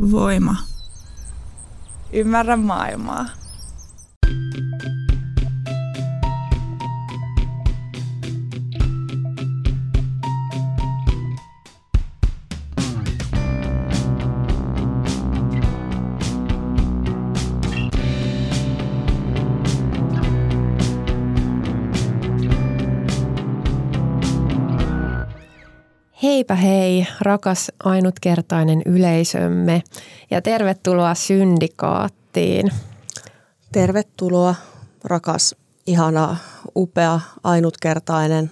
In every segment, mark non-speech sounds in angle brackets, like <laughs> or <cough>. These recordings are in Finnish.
Voima. Ymmärrä maailmaa. Heipä hei, rakas ainutkertainen yleisömme ja tervetuloa Syndikaattiin. Tervetuloa, rakas, ihana, upea, ainutkertainen.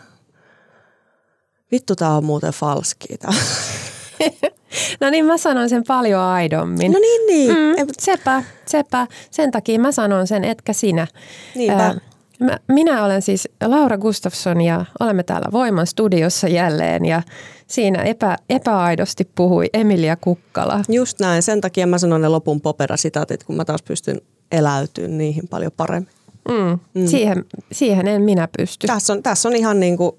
Vittu, tää on muuten falskiita. <laughs> no niin, mä sanon sen paljon aidommin. No niin, niin. Mm, sepä, sepä. Sen takia mä sanon sen, etkä sinä. Niinpä. Ää, Mä, minä olen siis Laura Gustafsson ja olemme täällä Voiman studiossa jälleen ja siinä epä, epäaidosti puhui Emilia Kukkala. Just näin. Sen takia mä sanon ne lopun popera-sitaatit, kun mä taas pystyn eläytymään niihin paljon paremmin. Mm, mm. Siihen, siihen en minä pysty. Tässä on, tässä on ihan niin kuin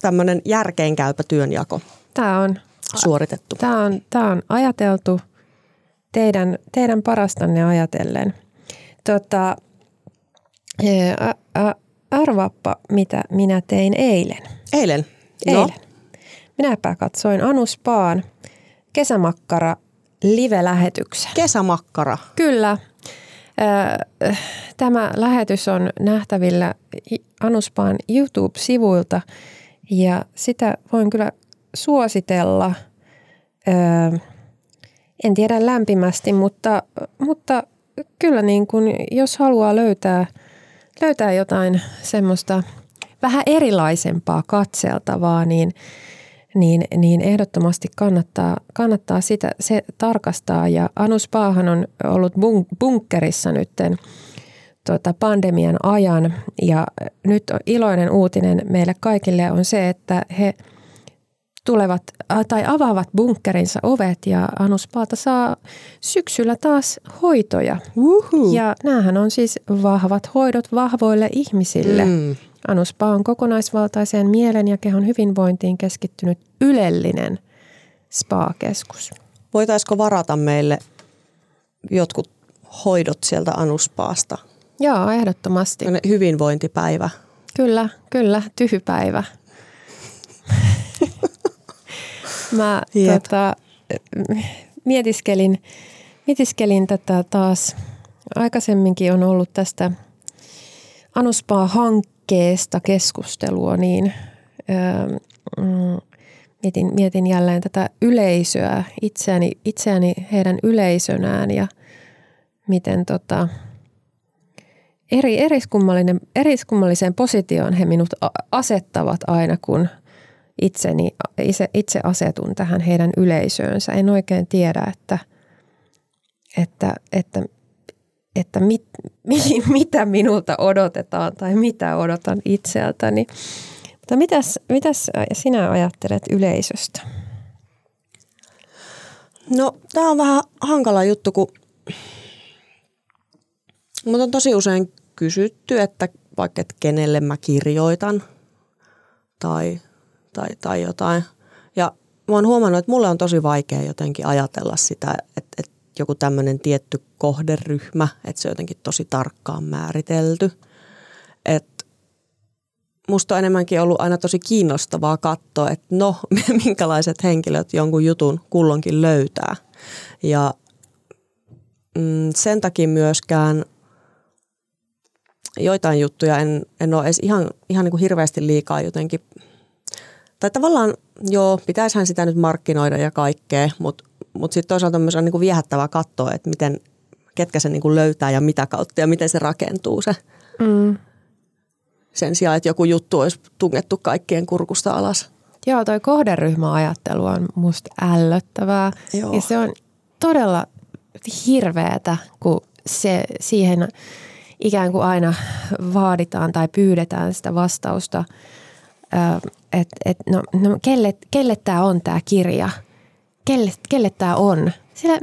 tämmöinen järkeenkäypä työnjako tämä on, suoritettu. Tämä on, tämä on ajateltu teidän, teidän parastanne ajatellen. Tota, arvaappa, mitä minä tein eilen. Eilen? Eilen. No. Minäpä katsoin Anuspaan kesämakkara live-lähetyksen. Kesämakkara? Kyllä. Tämä lähetys on nähtävillä Anuspaan YouTube-sivuilta ja sitä voin kyllä suositella. En tiedä lämpimästi, mutta, mutta kyllä niin kuin, jos haluaa löytää, löytää jotain semmoista vähän erilaisempaa katseltavaa, niin – niin, niin ehdottomasti kannattaa, kannattaa sitä se tarkastaa. Ja Anus Paahan on ollut bunkkerissa nytten tota, pandemian ajan ja nyt iloinen uutinen meille kaikille on se, että he tulevat tai avaavat bunkkerinsa ovet ja Anuspaata saa syksyllä taas hoitoja. Uhu. Ja näähän on siis vahvat hoidot vahvoille ihmisille. Mm. Anuspa on kokonaisvaltaiseen mielen ja kehon hyvinvointiin keskittynyt ylellinen spa-keskus. Voitaisiko varata meille jotkut hoidot sieltä Anuspaasta? Joo, ehdottomasti. Hyvinvointipäivä. Kyllä, kyllä, tyhypäivä. Mä tota, mietiskelin, mietiskelin tätä taas. Aikaisemminkin on ollut tästä Anuspaa-hankkeesta hankkeesta keskustelua, niin öö, mm, mietin, mietin jälleen tätä yleisöä, itseäni, itseäni heidän yleisönään ja miten tota, eri, eriskummallinen, eriskummalliseen positioon he minut asettavat aina, kun itseni, itse, itse asetun tähän heidän yleisöönsä. En oikein tiedä, että, että, että että mit, <laughs> mitä minulta odotetaan tai mitä odotan itseltäni. Mutta mitäs, mitäs sinä ajattelet yleisöstä? No, tämä on vähän hankala juttu, kun mutta on tosi usein kysytty, että vaikka että kenelle mä kirjoitan tai, tai, tai jotain. Ja mä oon huomannut, että mulle on tosi vaikea jotenkin ajatella sitä, että, että joku tämmöinen tietty kohderyhmä, että se on jotenkin tosi tarkkaan määritelty. Et musta on enemmänkin ollut aina tosi kiinnostavaa katsoa, että no, <laughs> minkälaiset henkilöt jonkun jutun kullonkin löytää. Ja mm, sen takia myöskään joitain juttuja en, en ole edes ihan, ihan niin kuin hirveästi liikaa jotenkin, tai tavallaan joo, pitäisihän sitä nyt markkinoida ja kaikkea, mutta mutta sitten toisaalta myös on niin kuin viehättävää katsoa, että miten, ketkä se niin kuin löytää ja mitä kautta ja miten se rakentuu se. Mm. Sen sijaan, että joku juttu olisi tungettu kaikkien kurkusta alas. Joo, toi kohderyhmäajattelu on musta ällöttävää. Joo. Ja se on todella hirveetä, kun se siihen ikään kuin aina vaaditaan tai pyydetään sitä vastausta, että et, no, no kelle, kelle tämä on tämä kirja – kelle, kelle tämä on. Sillä,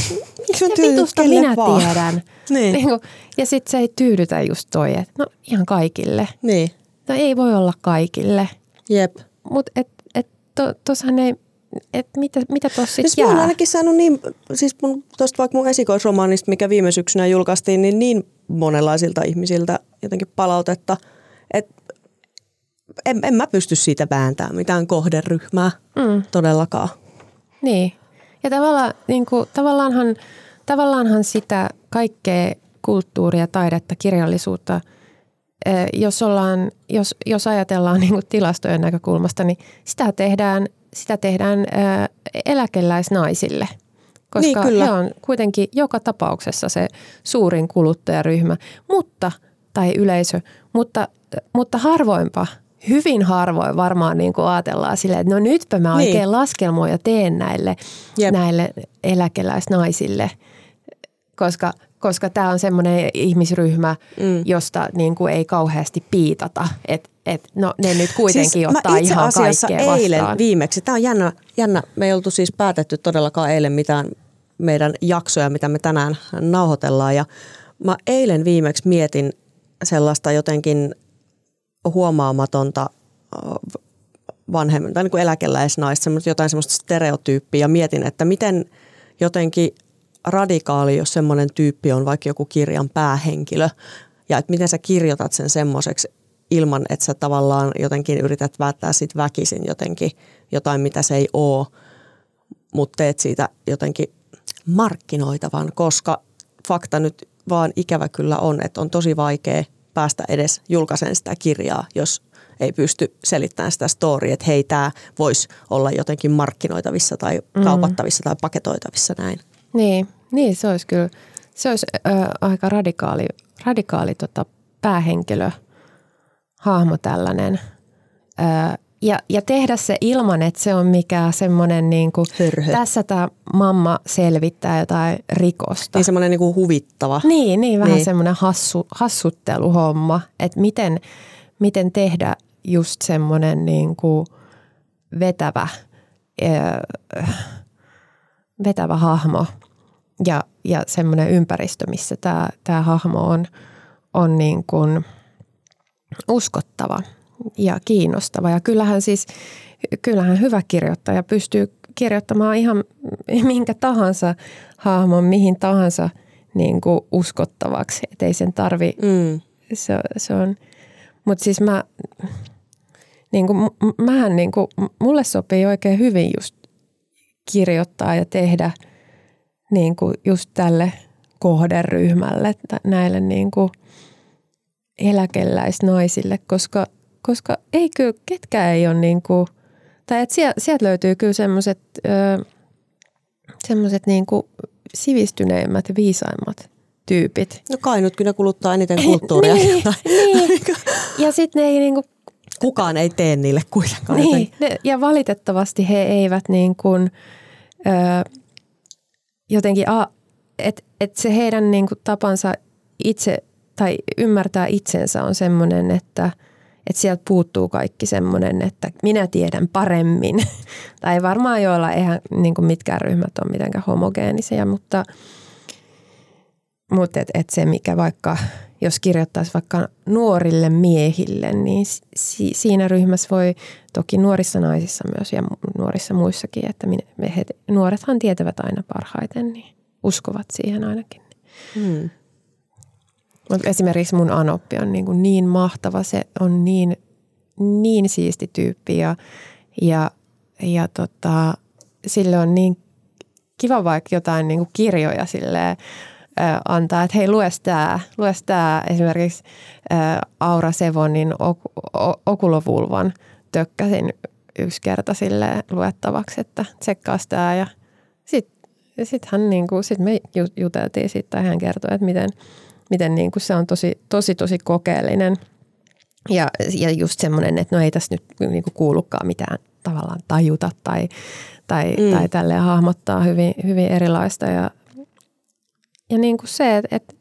<laughs> mistä vitusta minä vaan. tiedän? <laughs> Niin. Niin kuin, ja sitten se ei tyydytä just toi, että no ihan kaikille. Niin. No ei voi olla kaikille. Jep. Mutta et, et to, tossahan ei että mitä, mitä tuossa sitten siis mä oon jää? ainakin saanut niin, siis mun, tosta vaikka mun esikoisromaanista, mikä viime syksynä julkaistiin, niin niin monenlaisilta ihmisiltä jotenkin palautetta, että en, en mä pysty siitä vääntämään mitään kohderyhmää Mm. todellakaan. Niin. Ja tavallaan, niin kuin, tavallaanhan, tavallaanhan sitä kaikkea kulttuuria, taidetta, kirjallisuutta, eh, jos, ollaan, jos, jos ajatellaan niin kuin tilastojen näkökulmasta, niin sitä tehdään, sitä tehdään eh, eläkeläisnaisille. Koska Niin, kyllä. he on kuitenkin joka tapauksessa se suurin kuluttajaryhmä, mutta, tai yleisö, mutta, mutta harvoinpa, hyvin harvoin varmaan niin kuin ajatellaan silleen, että no nytpä mä Niin. oikein laskelmoja teen näille, Jep. näille eläkeläisnaisille, koska koska tämä on semmoinen ihmisryhmä, mm. josta niin kuin ei kauheasti piitata, että et, no ne nyt kuitenkin siis ottaa itse ihan asiassa kaikkea eilen vastaan. viimeksi, tämä on jännä, jännä, me ei oltu siis päätetty todellakaan eilen mitään meidän jaksoja, mitä me tänään nauhoitellaan ja mä eilen viimeksi mietin sellaista jotenkin huomaamatonta vanhemmin, tai niin kuin eläkeläisnaista, semmoista, jotain semmoista stereotyyppiä. Ja mietin, että miten jotenkin radikaali, jos semmoinen tyyppi on vaikka joku kirjan päähenkilö. Ja että miten sä kirjoitat sen semmoiseksi ilman, että sä tavallaan jotenkin yrität välttää sit väkisin jotenkin jotain, mitä se ei ole, mutta teet siitä jotenkin markkinoitavan, koska fakta nyt vaan ikävä kyllä on, että on tosi vaikea päästä edes julkaisen sitä kirjaa, jos ei pysty selittämään sitä storya, että hei, tämä voisi olla jotenkin markkinoitavissa tai kaupattavissa tai paketoitavissa näin. Niin, niin se olisi kyllä, se olisi ö, aika radikaali, radikaali tota, päähenkilö, hahmo tällainen. Ö, ja, ja tehdä se ilman, että se on mikään semmoinen niin kuin, Hörhö. tässä tämä mamma selvittää jotain rikosta. Niin semmoinen niinku huvittava. Niin, niin vähän Niin. niin. semmoinen hassu, hassutteluhomma, että miten, miten tehdä just semmoinen niin kuin vetävä, ö, vetävä hahmo ja, ja semmoinen ympäristö, missä tämä, tämä hahmo on, on niin kuin uskottava ja kiinnostava. Ja kyllähän siis, kyllähän hyvä kirjoittaja pystyy kirjoittamaan ihan <laughs> minkä tahansa hahmon, mihin tahansa niin kuin uskottavaksi. Et ei sen tarvi, Mm. se, se on, mutta siis mä, niin kuin, mähän niin kuin, mulle sopii oikein hyvin just kirjoittaa ja tehdä niin kuin just tälle kohderyhmälle, näille niin kuin eläkeläisnaisille, koska, koska ei kyllä, ketkään ei ole niin kuin, tai että sieltä, sieltä löytyy kyllä semmoiset semmoiset niin kuin sivistyneimmät ja viisaimmat tyypit. No kai nyt kyllä kuluttaa eniten kulttuuria. <laughs> Niin, <laughs> niin. Ja sitten ne ei niinku, Kukaan ei tee niille kuitenkaan. niin, ne, ja valitettavasti he eivät niin kuin, ö, jotenkin, että et se heidän niin kuin tapansa itse tai ymmärtää itsensä on semmoinen, että että sieltä puuttuu kaikki semmoinen, että minä tiedän paremmin. <laughs> tai varmaan joilla eihän niin kuin mitkään ryhmät ole mitenkään homogeenisia, mutta, mutta et, et se mikä vaikka, jos kirjoittaisi vaikka nuorille miehille, niin si, siinä ryhmässä voi, toki nuorissa naisissa myös ja nuorissa muissakin, että minä, he, nuorethan tietävät aina parhaiten, niin uskovat siihen ainakin. Hmm. Mut esimerkiksi mun Anoppi on niin, kuin niin mahtava, se on niin, niin siisti tyyppi ja, ja, ja tota, sille on niin kiva vaikka jotain niin kuin kirjoja silleen, ö, antaa, että hei lues tää, lues tää esimerkiksi ö, Aura Sevonin ok, o, okulovulvan tökkäsin yksi kerta sille luettavaksi, että tsekkaas tää ja sitten sit hän niinku, sit me ju- juteltiin siitä ja hän kertoi, että miten, miten niinku se on tosi, tosi, tosi kokeellinen ja, ja just semmoinen, että no ei tässä nyt niinku kuulukaan mitään tavallaan tajuta tai, tai, Mm. tai tälleen hahmottaa hyvin, hyvin erilaista ja, ja niin kuin se, että et,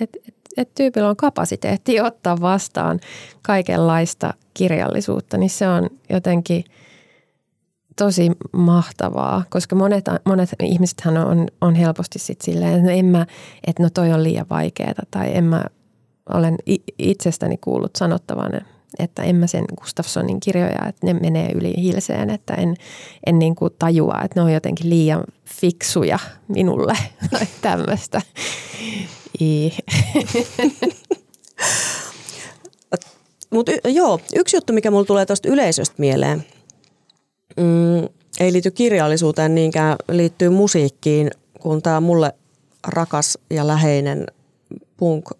et, et, et tyypillä on kapasiteetti ottaa vastaan kaikenlaista kirjallisuutta, niin se on jotenkin tosi mahtavaa, koska monet, monet ihmisethän on, on helposti sit silleen, että no en mä, että no toi on liian vaikeaa tai en mä olen itsestäni kuullut sanottavan, että en mä sen Gustafssonin kirjoja, että ne menee yli hilseen, että en, en niin kuin tajua, että ne on jotenkin liian fiksuja minulle <laughs> tai tämmöistä. <laughs> Mutta joo, yksi juttu, mikä mulla tulee tuosta yleisöstä mieleen, mm, ei liity kirjallisuuteen niinkään, liittyy musiikkiin, kun tämä mulle rakas ja läheinen punk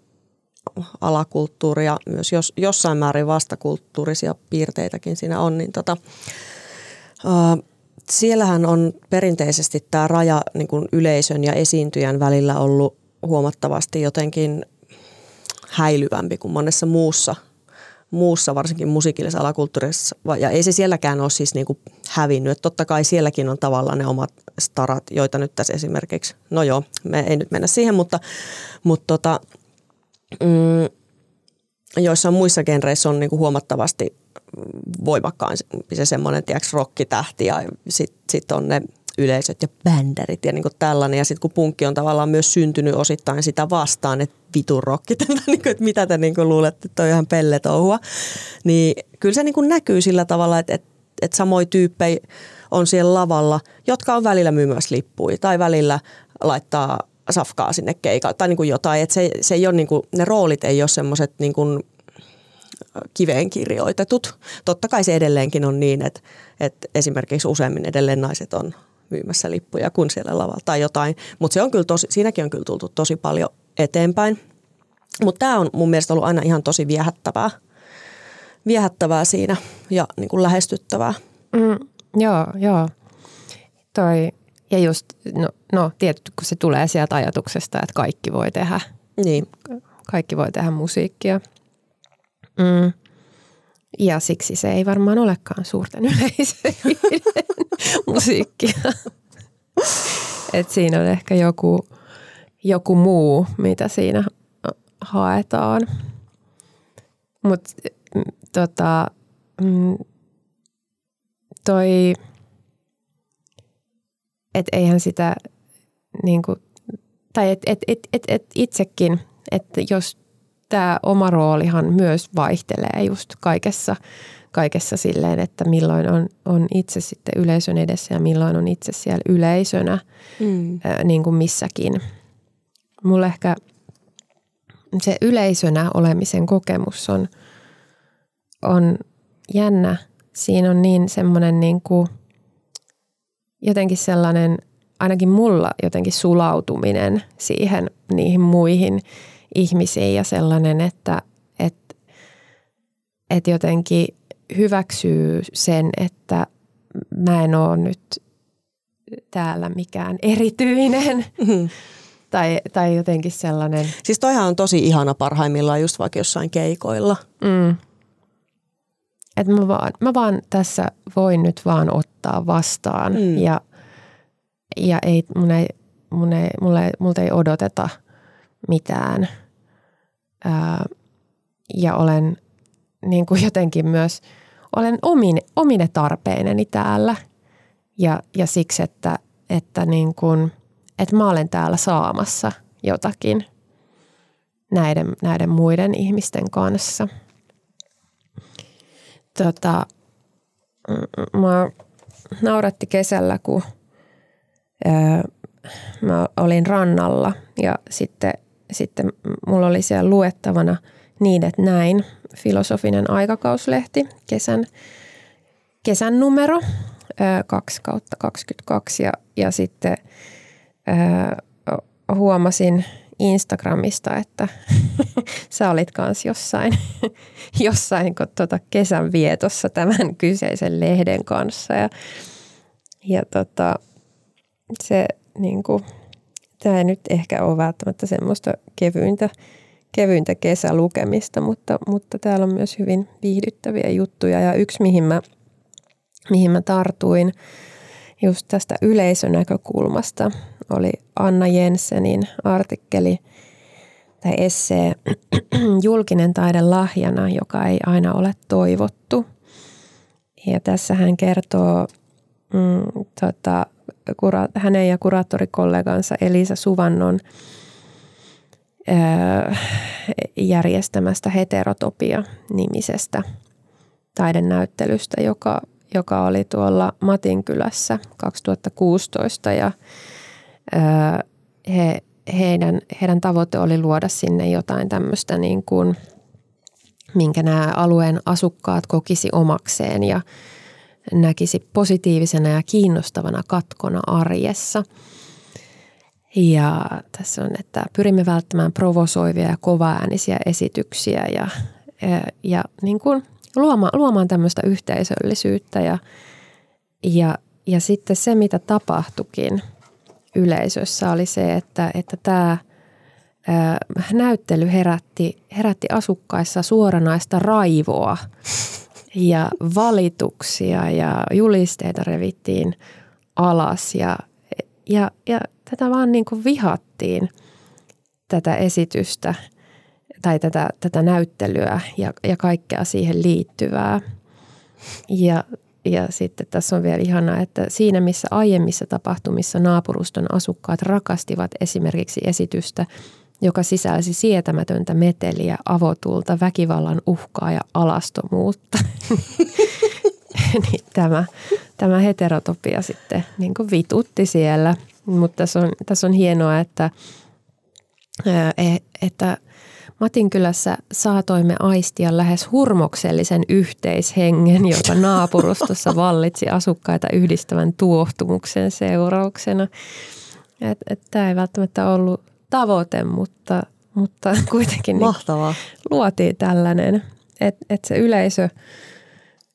alakulttuuri ja myös jos, jossain määrin vastakulttuurisia piirteitäkin siinä on, niin tota, uh, siellähän on perinteisesti tämä raja niin kuin yleisön ja esiintyjän välillä ollut huomattavasti jotenkin häilyvämpi kuin monessa muussa muussa, varsinkin musiikillisessa alakulttuurissa. Ja ei se sielläkään ole siis niinku hävinnyt. Että totta kai sielläkin on tavallaan ne omat starat, joita nyt tässä esimerkiksi, no joo, me ei nyt mennä siihen, mutta, mutta tota, mm, joissain muissa genreissä on niinku huomattavasti voimakkaan se semmoinen, tiedätkö, rokkitähti ja sitten sit on ne yleisöt ja bändärit ja niin kuin tällainen. Ja sitten kun punkki on tavallaan myös syntynyt osittain sitä vastaan, että vitun rokki, <laughs> niin että mitä te niin kuin luulette, että on ihan pelletouhua. Niin kyllä se niin kuin näkyy sillä tavalla, että, että, että samoin tyyppejä on siellä lavalla, jotka on välillä myymässä lippuja tai välillä laittaa safkaa sinne keikalle tai niin kuin jotain. Että se, se ei ole niin kuin, ne roolit ei ole semmoiset niin kuin kiveen kirjoitetut. Totta kai se edelleenkin on niin, että, että esimerkiksi useimmin edelleen naiset on myymässä lippuja kuin siellä lavalla tai jotain. Mutta se on kyllä tosi, siinäkin on kyllä tultu tosi paljon eteenpäin. Mutta tämä on mun mielestä ollut aina ihan tosi viehättävää, viehättävää siinä ja niin kuin lähestyttävää. Mm, joo, joo. Toi, ja just, no, no tietysti kun se tulee sieltä ajatuksesta, että kaikki voi tehdä. Niin. Kaikki voi tehdä musiikkia. Mm. Ja siksi se ei varmaan olekaan suurten yleisöiden <laughs> musiikkia. Et siinä on ehkä joku, joku muu, mitä siinä haetaan. Mutta tota, mm, toi, että eihän sitä niinku, tai et, et, et, et, et itsekin, että jos tämä oma roolihan myös vaihtelee just kaikessa, kaikessa silleen, että milloin on, on itse sitten yleisön edessä ja milloin on itse siellä yleisönä mm. ää, niin kuin missäkin. Mulla ehkä se yleisönä olemisen kokemus on, on jännä. Siinä on niin semmoinen niin kuin, jotenkin sellainen, ainakin mulla jotenkin sulautuminen siihen niihin muihin – ihmisiin ja sellainen, että, että, että jotenkin hyväksyy sen, että mä en ole nyt täällä mikään erityinen. Mm. Tai, tai jotenkin sellainen. Siis toihan on tosi ihana parhaimmillaan just vaikka jossain keikoilla. Mm. Että mä vaan, mä vaan tässä voin nyt vaan ottaa vastaan mm. ja, ja ei, mun ei, mun ei, mulle, multa ei odoteta – mitään. Ää, ja olen niin kuin jotenkin myös, olen omine, omine tarpeineni täällä ja, ja siksi, että, että, niin kuin, että mä olen täällä saamassa jotakin näiden, näiden muiden ihmisten kanssa. Tota, mä nauratti kesällä, kun ää, mä olin rannalla ja sitten sitten mulla oli siellä luettavana niin, että näin. Filosofinen aikakauslehti, kesän, kesän numero 2 kautta 22 ja, ja sitten ää, huomasin Instagramista, että <laughs> sä olit kanssa jossain, <laughs> jossain tuota kesän vietossa tämän kyseisen lehden kanssa. Ja, ja tota, se niin kuin, tämä ei nyt ehkä ole välttämättä semmoista kevyintä, kevyintä kesälukemista, mutta, mutta täällä on myös hyvin viihdyttäviä juttuja. Ja yksi, mihin mä, mihin mä tartuin just tästä yleisönäkökulmasta, oli Anna Jensenin artikkeli tai essee Julkinen taide lahjana, joka ei aina ole toivottu. Ja tässä hän kertoo mm, tota, kura, hänen ja kuraattorikollegansa Elisa Suvannon järjestämästä Heterotopia-nimisestä taidenäyttelystä, joka, joka oli tuolla Matinkylässä 2016 ja he, heidän, heidän tavoite oli luoda sinne jotain tämmöistä niin kuin, minkä nämä alueen asukkaat kokisi omakseen. Ja näkisi positiivisena ja kiinnostavana katkona arjessa – ja tässä on, että pyrimme välttämään provosoivia ja kovaäänisiä esityksiä ja, ja, ja niin kuin luomaan, luomaan tämmöistä yhteisöllisyyttä. Ja, ja, ja sitten se, mitä tapahtukin yleisössä, oli se, että, että tämä näyttely herätti, herätti asukkaissa suoranaista raivoa ja valituksia ja julisteita revittiin alas ja, ja, ja tätä vaan niin kuin vihattiin, tätä esitystä tai tätä, tätä näyttelyä ja, ja kaikkea siihen liittyvää. Ja, ja sitten tässä on vielä ihanaa, että siinä missä aiemmissa tapahtumissa naapuruston asukkaat rakastivat esimerkiksi esitystä, joka sisälsi sietämätöntä meteliä, avotulta, väkivallan uhkaa ja alastomuutta, <laughs> niin tämä, tämä heterotopia sitten niin vitutti siellä – mutta tässä on, tässä on hienoa, että, e, että Matinkylässä saatoimme aistia lähes hurmoksellisen yhteishengen, joka naapurustossa vallitsi asukkaita yhdistävän tuohtumuksen seurauksena. Tämä ei välttämättä ollut tavoite, mutta, mutta <laughs> kuitenkin niin Mahtavaa. Niin luotiin tällainen, että et se yleisö –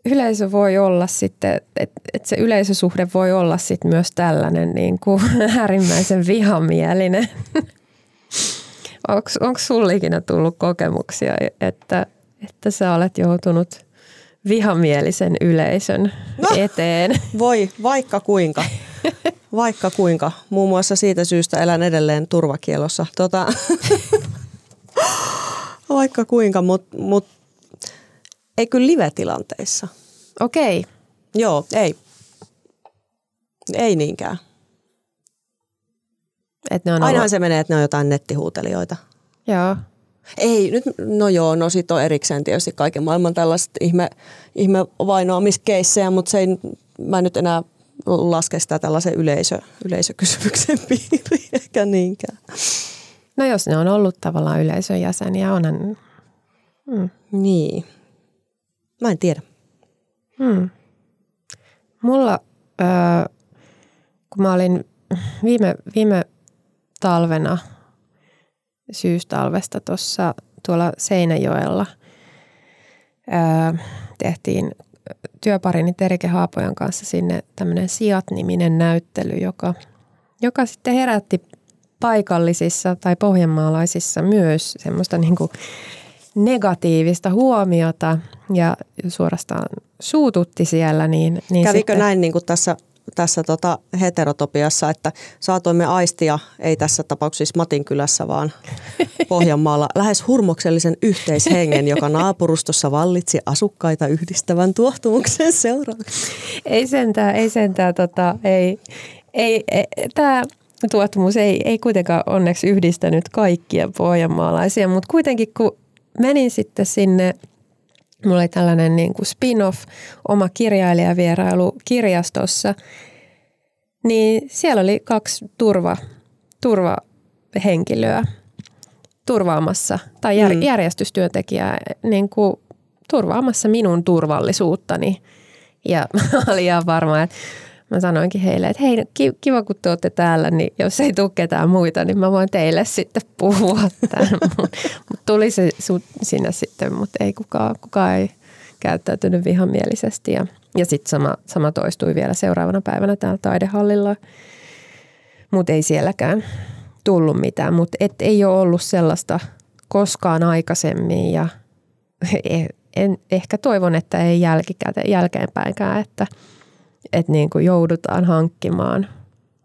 yleisö voi olla sitten, että et se yleisösuhde voi olla sitten myös tällainen niin kuin <laughs> äärimmäisen vihamielinen. <laughs> Onko sulla ikinä tullut kokemuksia, että, että sä olet joutunut vihamielisen yleisön no, eteen? Voi, vaikka kuinka. <laughs> Vaikka kuinka. Muun muassa siitä syystä elän edelleen turvakielossa. Tota, <laughs> vaikka kuinka, mutta mut ei kyllä live-tilanteissa. Okei. Okay. Joo, ei. Ei niinkään. Et ne on Ainahan ollut... se menee, että ne on jotain nettihuutelijoita. Joo. Ei, nyt, no joo, no sit on erikseen tietysti kaiken maailman tällaiset ihme, ihme vainoamiskeissejä, mutta se ei, mä nyt enää laske sitä tällaisen yleisö, yleisökysymyksen <laughs> piiriin, ehkä niinkään. No jos ne on ollut tavallaan yleisön jäseniä, onhan... Mm. Niin. Mä en tiedä. Hmm. Mulla, äh, kun mä olin viime, viime talvena, syystalvesta tuossa tuolla Seinäjoella, äh, tehtiin työparini Terike Haapojan kanssa sinne tämmöinen Siat-niminen näyttely, joka, joka sitten herätti paikallisissa tai pohjanmaalaisissa myös semmoista niin kuin negatiivista huomiota ja suorastaan suututti siellä. Niin, niin Kävikö sitten... näin niin kuin tässä, tässä tota heterotopiassa, että saatoimme aistia, ei tässä tapauksessa Matin kylässä, vaan <laughs> Pohjanmaalla, lähes hurmoksellisen yhteishengen, joka naapurustossa vallitsi asukkaita yhdistävän tuohtumuksen seurauksena? Ei sentään, ei sentään, tota, ei, ei, ei tämä tuottumus ei, ei kuitenkaan onneksi yhdistänyt kaikkia pohjanmaalaisia, mutta kuitenkin kun menin sitten sinne, mulla oli tällainen niin kuin spin-off, oma kirjailijavierailu kirjastossa, niin siellä oli kaksi turva, turvahenkilöä turvaamassa, tai jär, mm. järjestystyöntekijää niin kuin turvaamassa minun turvallisuuttani. Ja <laughs> mä olin ihan varma, että mä sanoinkin heille, että hei, kiva kun te olette täällä, niin jos ei tule ketään muita, niin mä voin teille sitten puhua <laughs> tämän. Mut tuli se sinne sitten, mutta ei kukaan, kukaan ei käyttäytynyt vihamielisesti. Ja, ja sitten sama, sama toistui vielä seuraavana päivänä täällä taidehallilla, mutta ei sielläkään tullut mitään. Mutta ei ole ollut sellaista koskaan aikaisemmin ja <laughs> e, en, ehkä toivon, että ei jälkikäteen, jälkeenpäinkään, että – että niin kuin joudutaan hankkimaan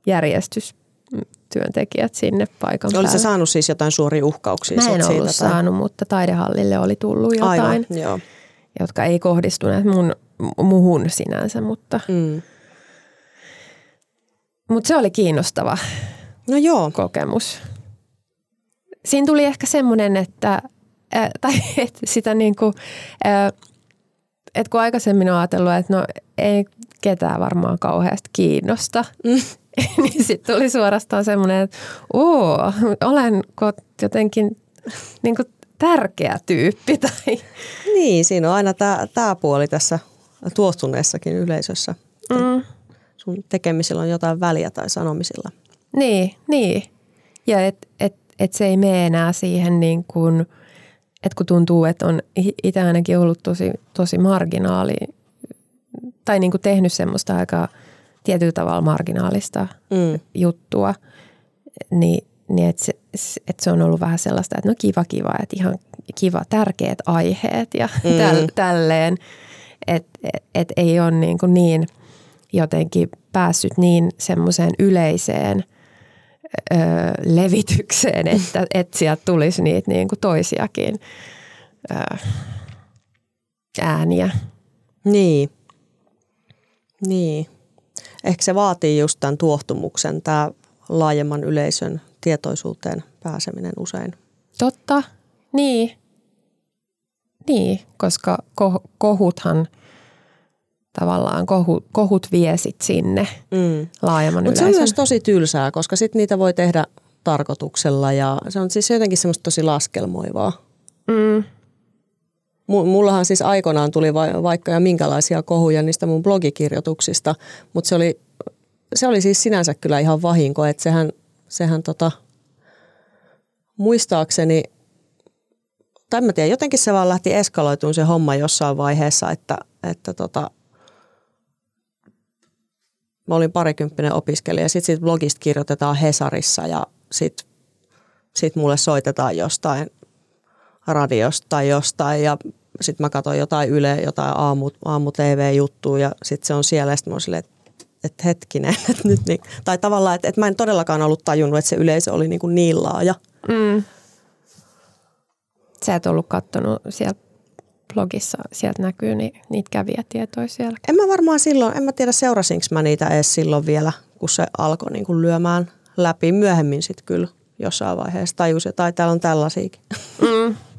järjestystyöntekijät sinne paikan päälle. Oletko saanut siis jotain suoria uhkauksia? Mä en ollut siitä, saanut, mutta taidehallille oli tullut jotain, Aivan, joo. jotka ei kohdistuneet mun, muhun sinänsä, mutta, mm. mutta se oli kiinnostava no joo. kokemus. siinä tuli ehkä semmoinen, että, ää, <laughs> tai että sitä niin kuin, ää, että kun aikaisemmin on ajatellut, että no ei ketään varmaan kauheasti kiinnosta, mm. <laughs> niin sitten tuli suorastaan semmoinen, että oo, olenko jotenkin niin kuin tärkeä tyyppi. Tai... <laughs> Niin, siinä on aina tämä puoli tässä tuostuneessakin yleisössä. Mm. Sun tekemisillä on jotain väliä tai sanomisilla. Niin, niin. Ja että et, et se ei mene enää siihen niin kuin, että kun tuntuu, että on itse ainakin ollut tosi, tosi marginaali tai niin kuin tehnyt semmoista aika tietyllä tavalla marginaalista mm. juttua, niin, niin että se, et se on ollut vähän sellaista, että no kiva kiva, että ihan kiva, tärkeät aiheet ja mm. täl, tälleen, että et, et ei ole niin, kuin niin jotenkin päässyt niin semmoiseen yleiseen ö, levitykseen, että <laughs> et sieltä tulisi niitä niin kuin toisiakin ö, ääniä. Niin. Niin. Ehkä se vaatii just tämän tuohtumuksen, tämä laajemman yleisön tietoisuuteen pääseminen usein. Totta, niin. Niin, koska kohuthan tavallaan kohu, kohut viesit sinne mm. laajemman Mutta se on myös tosi tylsää, koska sitten niitä voi tehdä tarkoituksella ja se on siis jotenkin semmoista tosi laskelmoivaa. Mm. Mullahan siis aikoinaan tuli va- vaikka ja minkälaisia kohuja niistä mun blogikirjoituksista, mutta se oli, se oli siis sinänsä kyllä ihan vahinko, että sehän, sehän tota, muistaakseni, tai mä tiedän, jotenkin se vaan lähti eskaloitumaan se homma jossain vaiheessa, että, että tota, mä olin parikymppinen opiskelija ja sitten siitä blogista kirjoitetaan Hesarissa ja sitten sit mulle soitetaan jostain radiosta tai jostain ja sitten mä katsoin jotain Yle, jotain aamu, aamu TV-juttua ja sitten se on siellä sitten mä silleen, että et hetkinen, <laughs> että nyt niin, tai tavallaan, että et mä en todellakaan ollut tajunnut, että se yleisö oli niin, kuin niin laaja. Mm. Sä et ollut kattonut siellä blogissa, sieltä näkyy niin, niitä kävijätietoja siellä. En mä varmaan silloin, en mä tiedä seurasinko mä niitä edes silloin vielä, kun se alkoi niin kuin lyömään läpi. Myöhemmin sitten kyllä jossain vaiheessa tajusin, tai täällä on tällaisiakin. Mm. <laughs>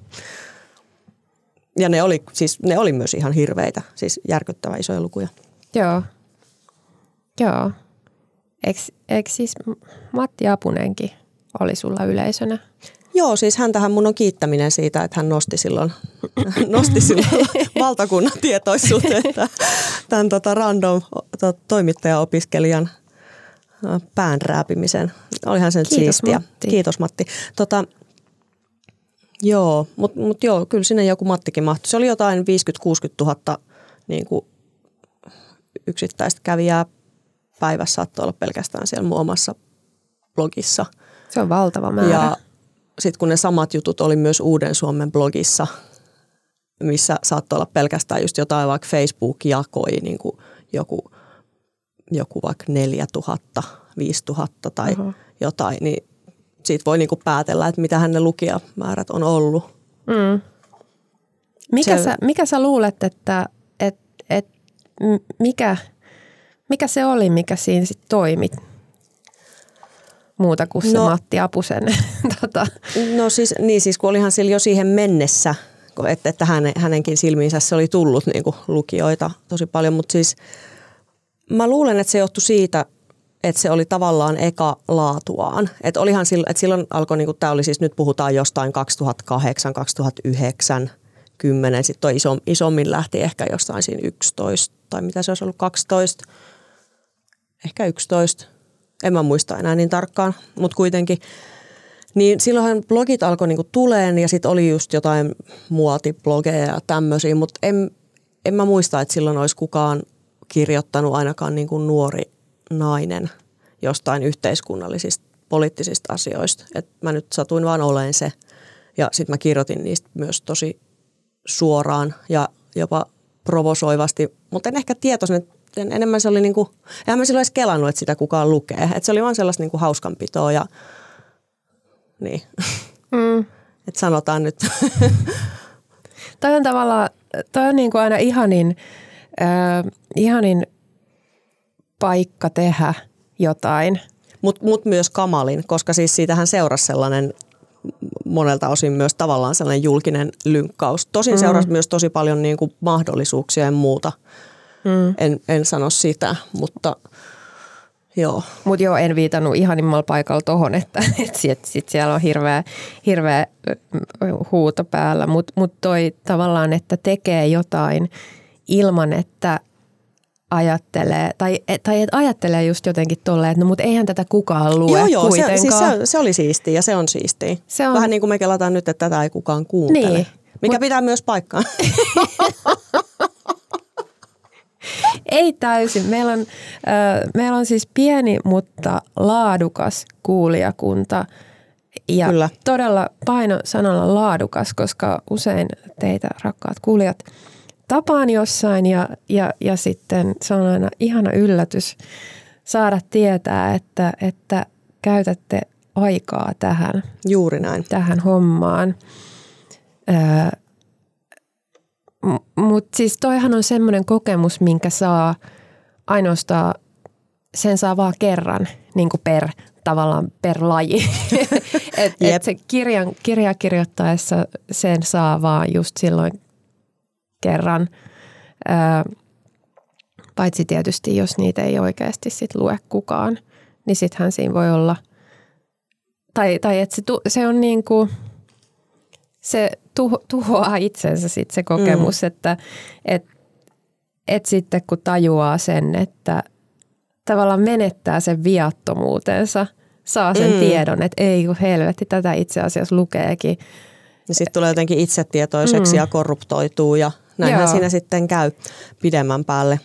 Ja ne oli, siis, ne oli myös ihan hirveitä, siis järkyttävän isoja lukuja. Joo. Joo. Eikö, siis Matti Apunenkin oli sulla yleisönä? Joo, siis häntähän mun on kiittäminen siitä, että hän nosti silloin, <laughs> nosti silloin <laughs> valtakunnan tietoisuuteen tämän tota random to, toimittajaopiskelijan pään rääpimisen. Olihan se nyt Kiitos siistiä. Matti. Kiitos Matti. Tota, Joo, mutta mut joo, kyllä sinne joku Mattikin mahtui. Se oli jotain 50-60 000 niin kuin yksittäistä kävijää päivässä saattoi olla pelkästään siellä mun omassa blogissa. Se on valtava määrä. Ja sitten kun ne samat jutut oli myös Uuden Suomen blogissa, missä saattoi olla pelkästään just jotain vaikka Facebook jakoi niin kuin joku, joku vaikka 4000, 5000 tai uh-huh. jotain, niin siitä voi niinku päätellä, että mitä hänen lukijamäärät on ollut. Mm. Mikä, se, sä, mikä sä luulet, että et, et, mikä, mikä se oli, mikä siinä sitten toimi? Muuta kuin se no, Matti Apusen. <laughs> tota. No siis, niin siis kun olihan sillä jo siihen mennessä, että, että hänen, hänenkin silmiinsä se oli tullut niin kuin lukijoita tosi paljon, mutta siis mä luulen, että se johtui siitä, että se oli tavallaan eka laatuaan. Että olihan silloin, että silloin alkoi, niin tämä oli siis nyt puhutaan jostain 2008, 2009, 10. Sitten toi iso, isommin lähti ehkä jostain siinä 11 tai mitä se olisi ollut 12, ehkä 11. En mä muista enää niin tarkkaan, mutta kuitenkin. Niin silloinhan blogit alkoi niinku tuleen ja sitten oli just jotain muotiblogeja ja tämmöisiä, mutta en, en mä muista, että silloin olisi kukaan kirjoittanut ainakaan niinku nuori nainen jostain yhteiskunnallisista, poliittisista asioista. Et mä nyt satuin vaan olemaan se. Ja sitten mä kirjoitin niistä myös tosi suoraan ja jopa provosoivasti, mutta en ehkä tietoisen, että enemmän se oli niin kuin, eihän mä silloin edes kelannut, että sitä kukaan lukee. Että se oli vaan sellaista niin kuin hauskanpitoa ja niin. Mm. <laughs> että sanotaan nyt. toi on tavallaan, toi on niin kuin aina ihanin, äh, ihanin paikka tehdä jotain. Mutta mut myös kamalin, koska siis siitähän seurasi sellainen monelta osin myös tavallaan sellainen julkinen lynkkaus. Tosin mm. seurasi myös tosi paljon niin kuin mahdollisuuksia ja muuta. Mm. En, en sano sitä, mutta joo. Mutta joo, en viitannut ihanimmalla paikalla tohon, että <laughs> et sit, sit siellä on hirveä, hirveä huuto päällä. Mutta mut toi tavallaan, että tekee jotain ilman, että ajattelee, tai, tai et ajattelee just jotenkin tolleen, että no mutta eihän tätä kukaan lue Joo, joo, kuitenkaan. se, siis se, se oli siistiä ja se on siistiä. Se on... Vähän niin kuin me kelataan nyt, että tätä ei kukaan kuuntele. Niin. Mikä Mut... pitää myös paikkaa. <laughs> ei täysin. Meillä on, äh, meillä on siis pieni, mutta laadukas kuulijakunta. Ja Kyllä. todella paino sanalla laadukas, koska usein teitä, rakkaat kuulijat, tapaan jossain ja, ja, ja sitten se on aina ihana yllätys saada tietää, että, että käytätte aikaa tähän. Juuri näin. Tähän hommaan. Öö, Mutta siis toihan on semmoinen kokemus, minkä saa ainoastaan, sen saa vaan kerran niin kuin per tavallaan per laji. <laughs> et, et se kirjan, kirja kirjoittaessa sen saa vaan just silloin kerran. Ää, paitsi tietysti, jos niitä ei oikeasti sit lue kukaan, niin sittenhän siinä voi olla, tai, tai että se, se on niin kuin, se tuho, tuhoaa itsensä sitten se kokemus, mm. että et, et sitten kun tajuaa sen, että tavallaan menettää sen viattomuutensa, saa sen mm. tiedon, että ei kun helvetti, tätä itse asiassa lukeekin. Ja sitten tulee jotenkin itsetietoiseksi mm. ja korruptoituu ja näinhän Joo. siinä sitten käy pidemmän päälle.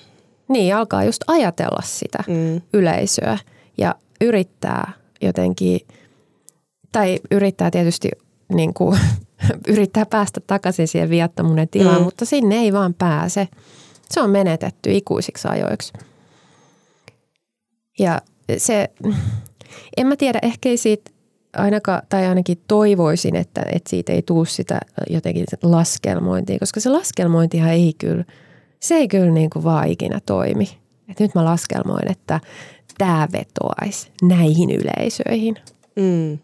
Niin, alkaa just ajatella sitä mm. yleisöä ja yrittää jotenkin, tai yrittää tietysti niin kuin, <laughs> yrittää päästä takaisin siihen viattomuuden tilaan, mm. mutta sinne ei vaan pääse. Se on menetetty ikuisiksi ajoiksi. Ja se, en mä tiedä, ehkä ei siitä ainakaan, tai ainakin toivoisin, että, että siitä ei tule sitä jotenkin laskelmointia, koska se laskelmointihan ei kyllä, se ei kyllä niin kuin vaan ikinä toimi. Et nyt mä laskelmoin, että tämä vetoaisi näihin yleisöihin. Mm.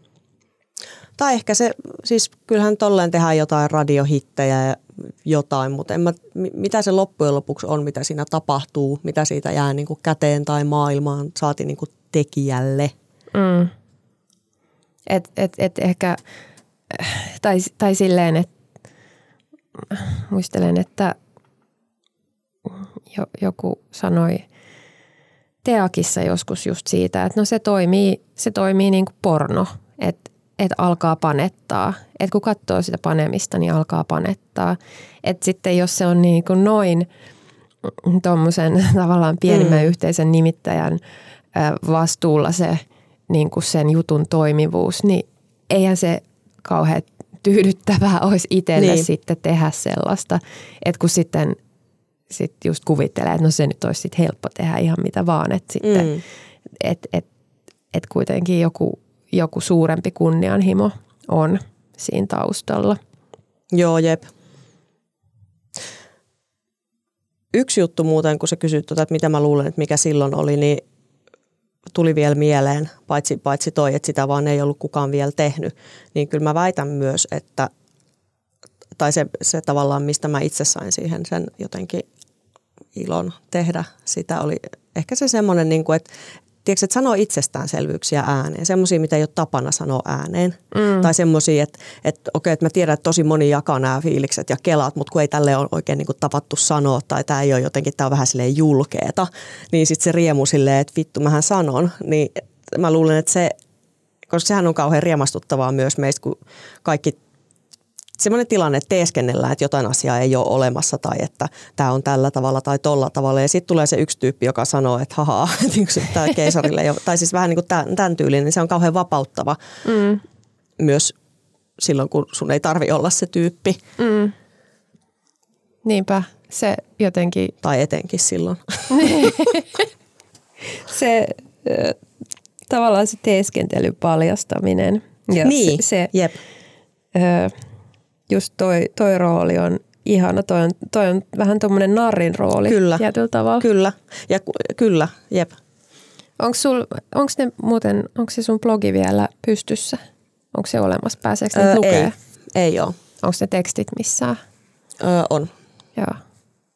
Tai ehkä se, siis kyllähän tolleen tehdään jotain radiohittejä ja jotain, mutta en mä, mitä se loppujen lopuksi on, mitä siinä tapahtuu, mitä siitä jää niin kuin käteen tai maailmaan, saati niin kuin tekijälle. Mm. Et, et, et ehkä, tai, tai silleen, että muistelen, että jo, joku sanoi Teakissa joskus just siitä, että no se toimii, se toimii niin kuin porno, että että alkaa panettaa. Että kun katsoo sitä panemista, niin alkaa panettaa. Että sitten jos se on niin kuin noin tuommoisen tavallaan pienimmän mm. yhteisen nimittäjän vastuulla se niin kuin sen jutun toimivuus, niin eihän se kauhean tyydyttävää olisi itselle niin. sitten tehdä sellaista, että kun sitten sit just kuvittelee, että no se nyt olisi sitten helppo tehdä ihan mitä vaan, että sitten, mm. että et, et kuitenkin joku, joku suurempi kunnianhimo on siinä taustalla. Joo, jep. Yksi juttu muuten, kun sä kysyt, tuota, että mitä mä luulen, että mikä silloin oli, niin tuli vielä mieleen, paitsi, paitsi toi, että sitä vaan ei ollut kukaan vielä tehnyt, niin kyllä mä väitän myös, että tai se, se tavallaan, mistä mä itse sain siihen sen jotenkin ilon tehdä sitä oli ehkä se semmoinen, niin kuin, että, tiedätkö, että sanoo itsestäänselvyyksiä ääneen, semmoisia, mitä ei ole tapana sanoa ääneen. Mm. Tai semmoisia, että, että okei, että mä tiedän, että tosi moni jakaa nämä fiilikset ja kelaat, mutta kun ei tälle ole oikein niin kuin tavattu sanoa tai tämä ei ole jotenkin, tämä on vähän silleen julkeeta, niin sitten se riemu silleen, että vittu mähän sanon, niin mä luulen, että se, koska sehän on kauhean riemastuttavaa myös meistä, kun kaikki semmoinen tilanne, että teeskennellään, että jotain asiaa ei ole olemassa tai että tämä on tällä tavalla tai tolla tavalla. Ja sitten tulee se yksi tyyppi, joka sanoo, että haha, <laughs> tämä keisarille, jo, tai siis vähän niin kuin tämän, tämän tyylinen, niin se on kauhean vapauttava mm. myös silloin, kun sun ei tarvi olla se tyyppi. Mm. Niinpä, se jotenkin... Tai etenkin silloin. <laughs> se tavallaan se teeskentelyn paljastaminen. Ja niin, se, se, jep. Ö, just toi, toi rooli on ihana. Toi on, toi on vähän tuommoinen narrin rooli kyllä, tietyllä tavalla. Kyllä, ja kyllä, jep. Onko ne muuten, onko se sun blogi vielä pystyssä? Onko se olemassa? Pääseekö öö, lukea? Ei, ei ole. Onko ne tekstit missään? Öö, on. Joo.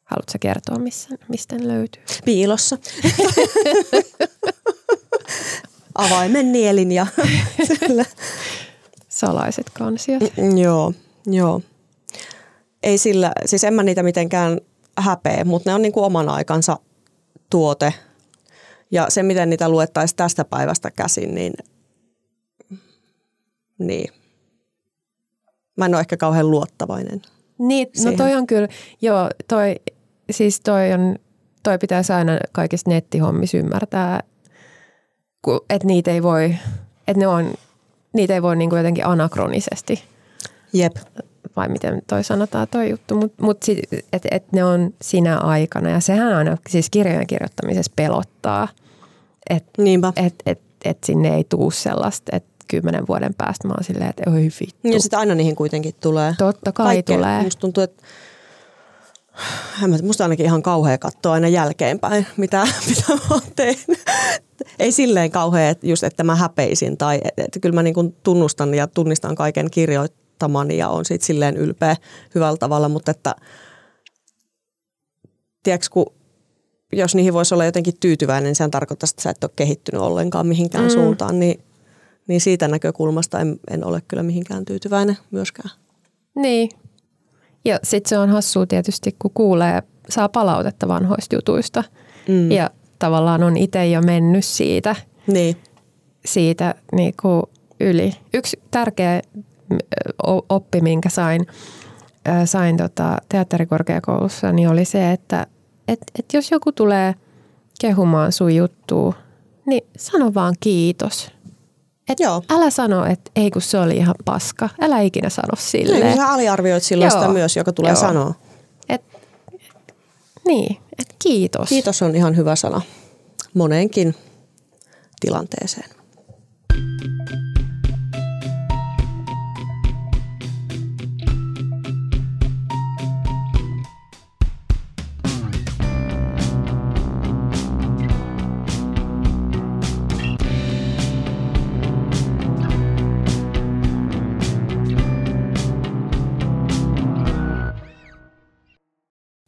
Haluatko kertoa, missä, mistä ne löytyy? Piilossa. <laughs> Avaimen nielin ja <laughs> Salaiset kansiot. Mm, joo, joo. Ei sillä, siis en mä niitä mitenkään häpeä, mutta ne on niin kuin oman aikansa tuote. Ja se, miten niitä luettaisiin tästä päivästä käsin, niin, niin. Mä en ole ehkä kauhean luottavainen. Niin, no toi on kyllä, joo, toi, siis toi on, toi pitäisi aina kaikista nettihommissa ymmärtää, että niitä ei voi, että ne on, niitä ei voi niin kuin jotenkin anakronisesti. Jep. Vai miten toi sanotaan toi juttu, mutta mut, mut että et ne on sinä aikana ja sehän aina siis kirjojen kirjoittamisessa pelottaa, että et, et, et sinne ei tuu sellaista, että kymmenen vuoden päästä mä oon silleen, että oi vittu. Ja sitten aina niihin kuitenkin tulee. Totta kai Kaikkeen. tulee. Musta tuntuu, että musta ainakin ihan kauhea katsoa aina jälkeenpäin, mitä, <laughs> mitä mä oon tehnyt. Ei silleen kauhea, että just että mä häpeisin tai että kyllä mä niin kuin tunnustan ja tunnistan kaiken kirjoittamani ja on siitä silleen ylpeä hyvällä tavalla, mutta että tiedätkö, kun jos niihin voisi olla jotenkin tyytyväinen, niin sehän tarkoittaa, että sä et ole kehittynyt ollenkaan mihinkään mm. suuntaan, niin, niin siitä näkökulmasta en, en ole kyllä mihinkään tyytyväinen myöskään. Niin, ja sitten se on hassua tietysti, kun kuulee, saa palautetta vanhoista jutuista mm. ja tavallaan on itse jo mennyt siitä, niin. siitä niin kuin yli. Yksi tärkeä oppi, minkä sain, sain tota teatterikorkeakoulussa, niin oli se, että et, et jos joku tulee kehumaan sun juttuun, niin sano vaan kiitos. Et Joo. Älä sano, että ei kun se oli ihan paska. Älä ikinä sano silleen. Niin, sä aliarvioit silloin Joo. sitä myös, joka tulee Joo. sanoa. Et, et, niin, et kiitos. Kiitos on ihan hyvä sana moneenkin tilanteeseen.